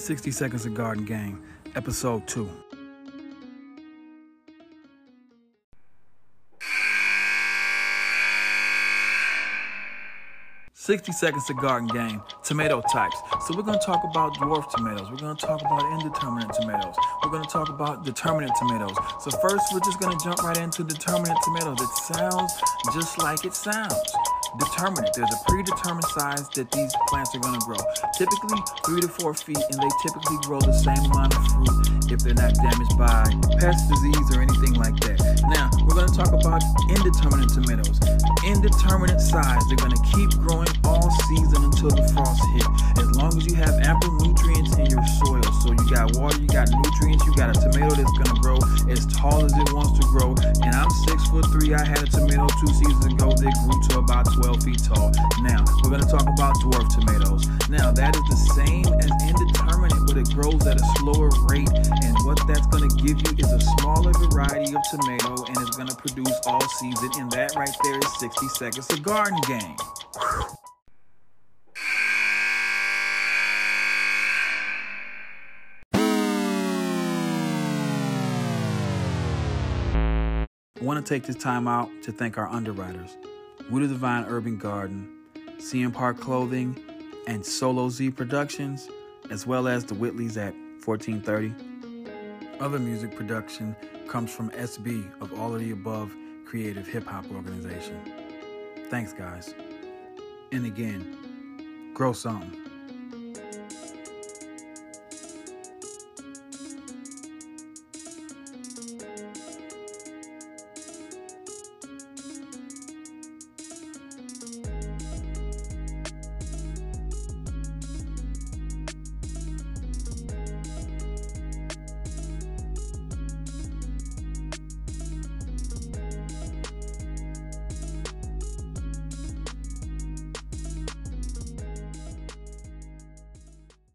60 Seconds of Garden Game, Episode 2. Sixty seconds to garden game. Tomato types. So we're gonna talk about dwarf tomatoes. We're gonna talk about indeterminate tomatoes. We're gonna talk about determinate tomatoes. So first, we're just gonna jump right into determinate tomatoes. It sounds just like it sounds determinate. There's a predetermined size that these plants are going to grow. Typically three to four feet, and they typically grow the same amount of fruit if they're not damaged by pest, disease, or anything like that. Now, we're going to talk about indeterminate tomatoes. Indeterminate size, they're going to keep growing all season until the frost hit. As long as you have ample nutrients in your soil, so you got water, you got nutrients, you got a tomato that's going to as tall as it wants to grow. And I'm six foot three. I had a tomato two seasons ago that grew to about 12 feet tall. Now, we're going to talk about dwarf tomatoes. Now, that is the same as indeterminate, but it grows at a slower rate. And what that's going to give you is a smaller variety of tomato and it's going to produce all season. And that right there is 60 seconds of garden game. I want to take this time out to thank our underwriters, Wood of Divine Urban Garden, CM Park Clothing, and Solo Z Productions, as well as the Whitleys at 1430. Other music production comes from SB of All of the Above Creative Hip Hop Organization. Thanks, guys. And again, grow something.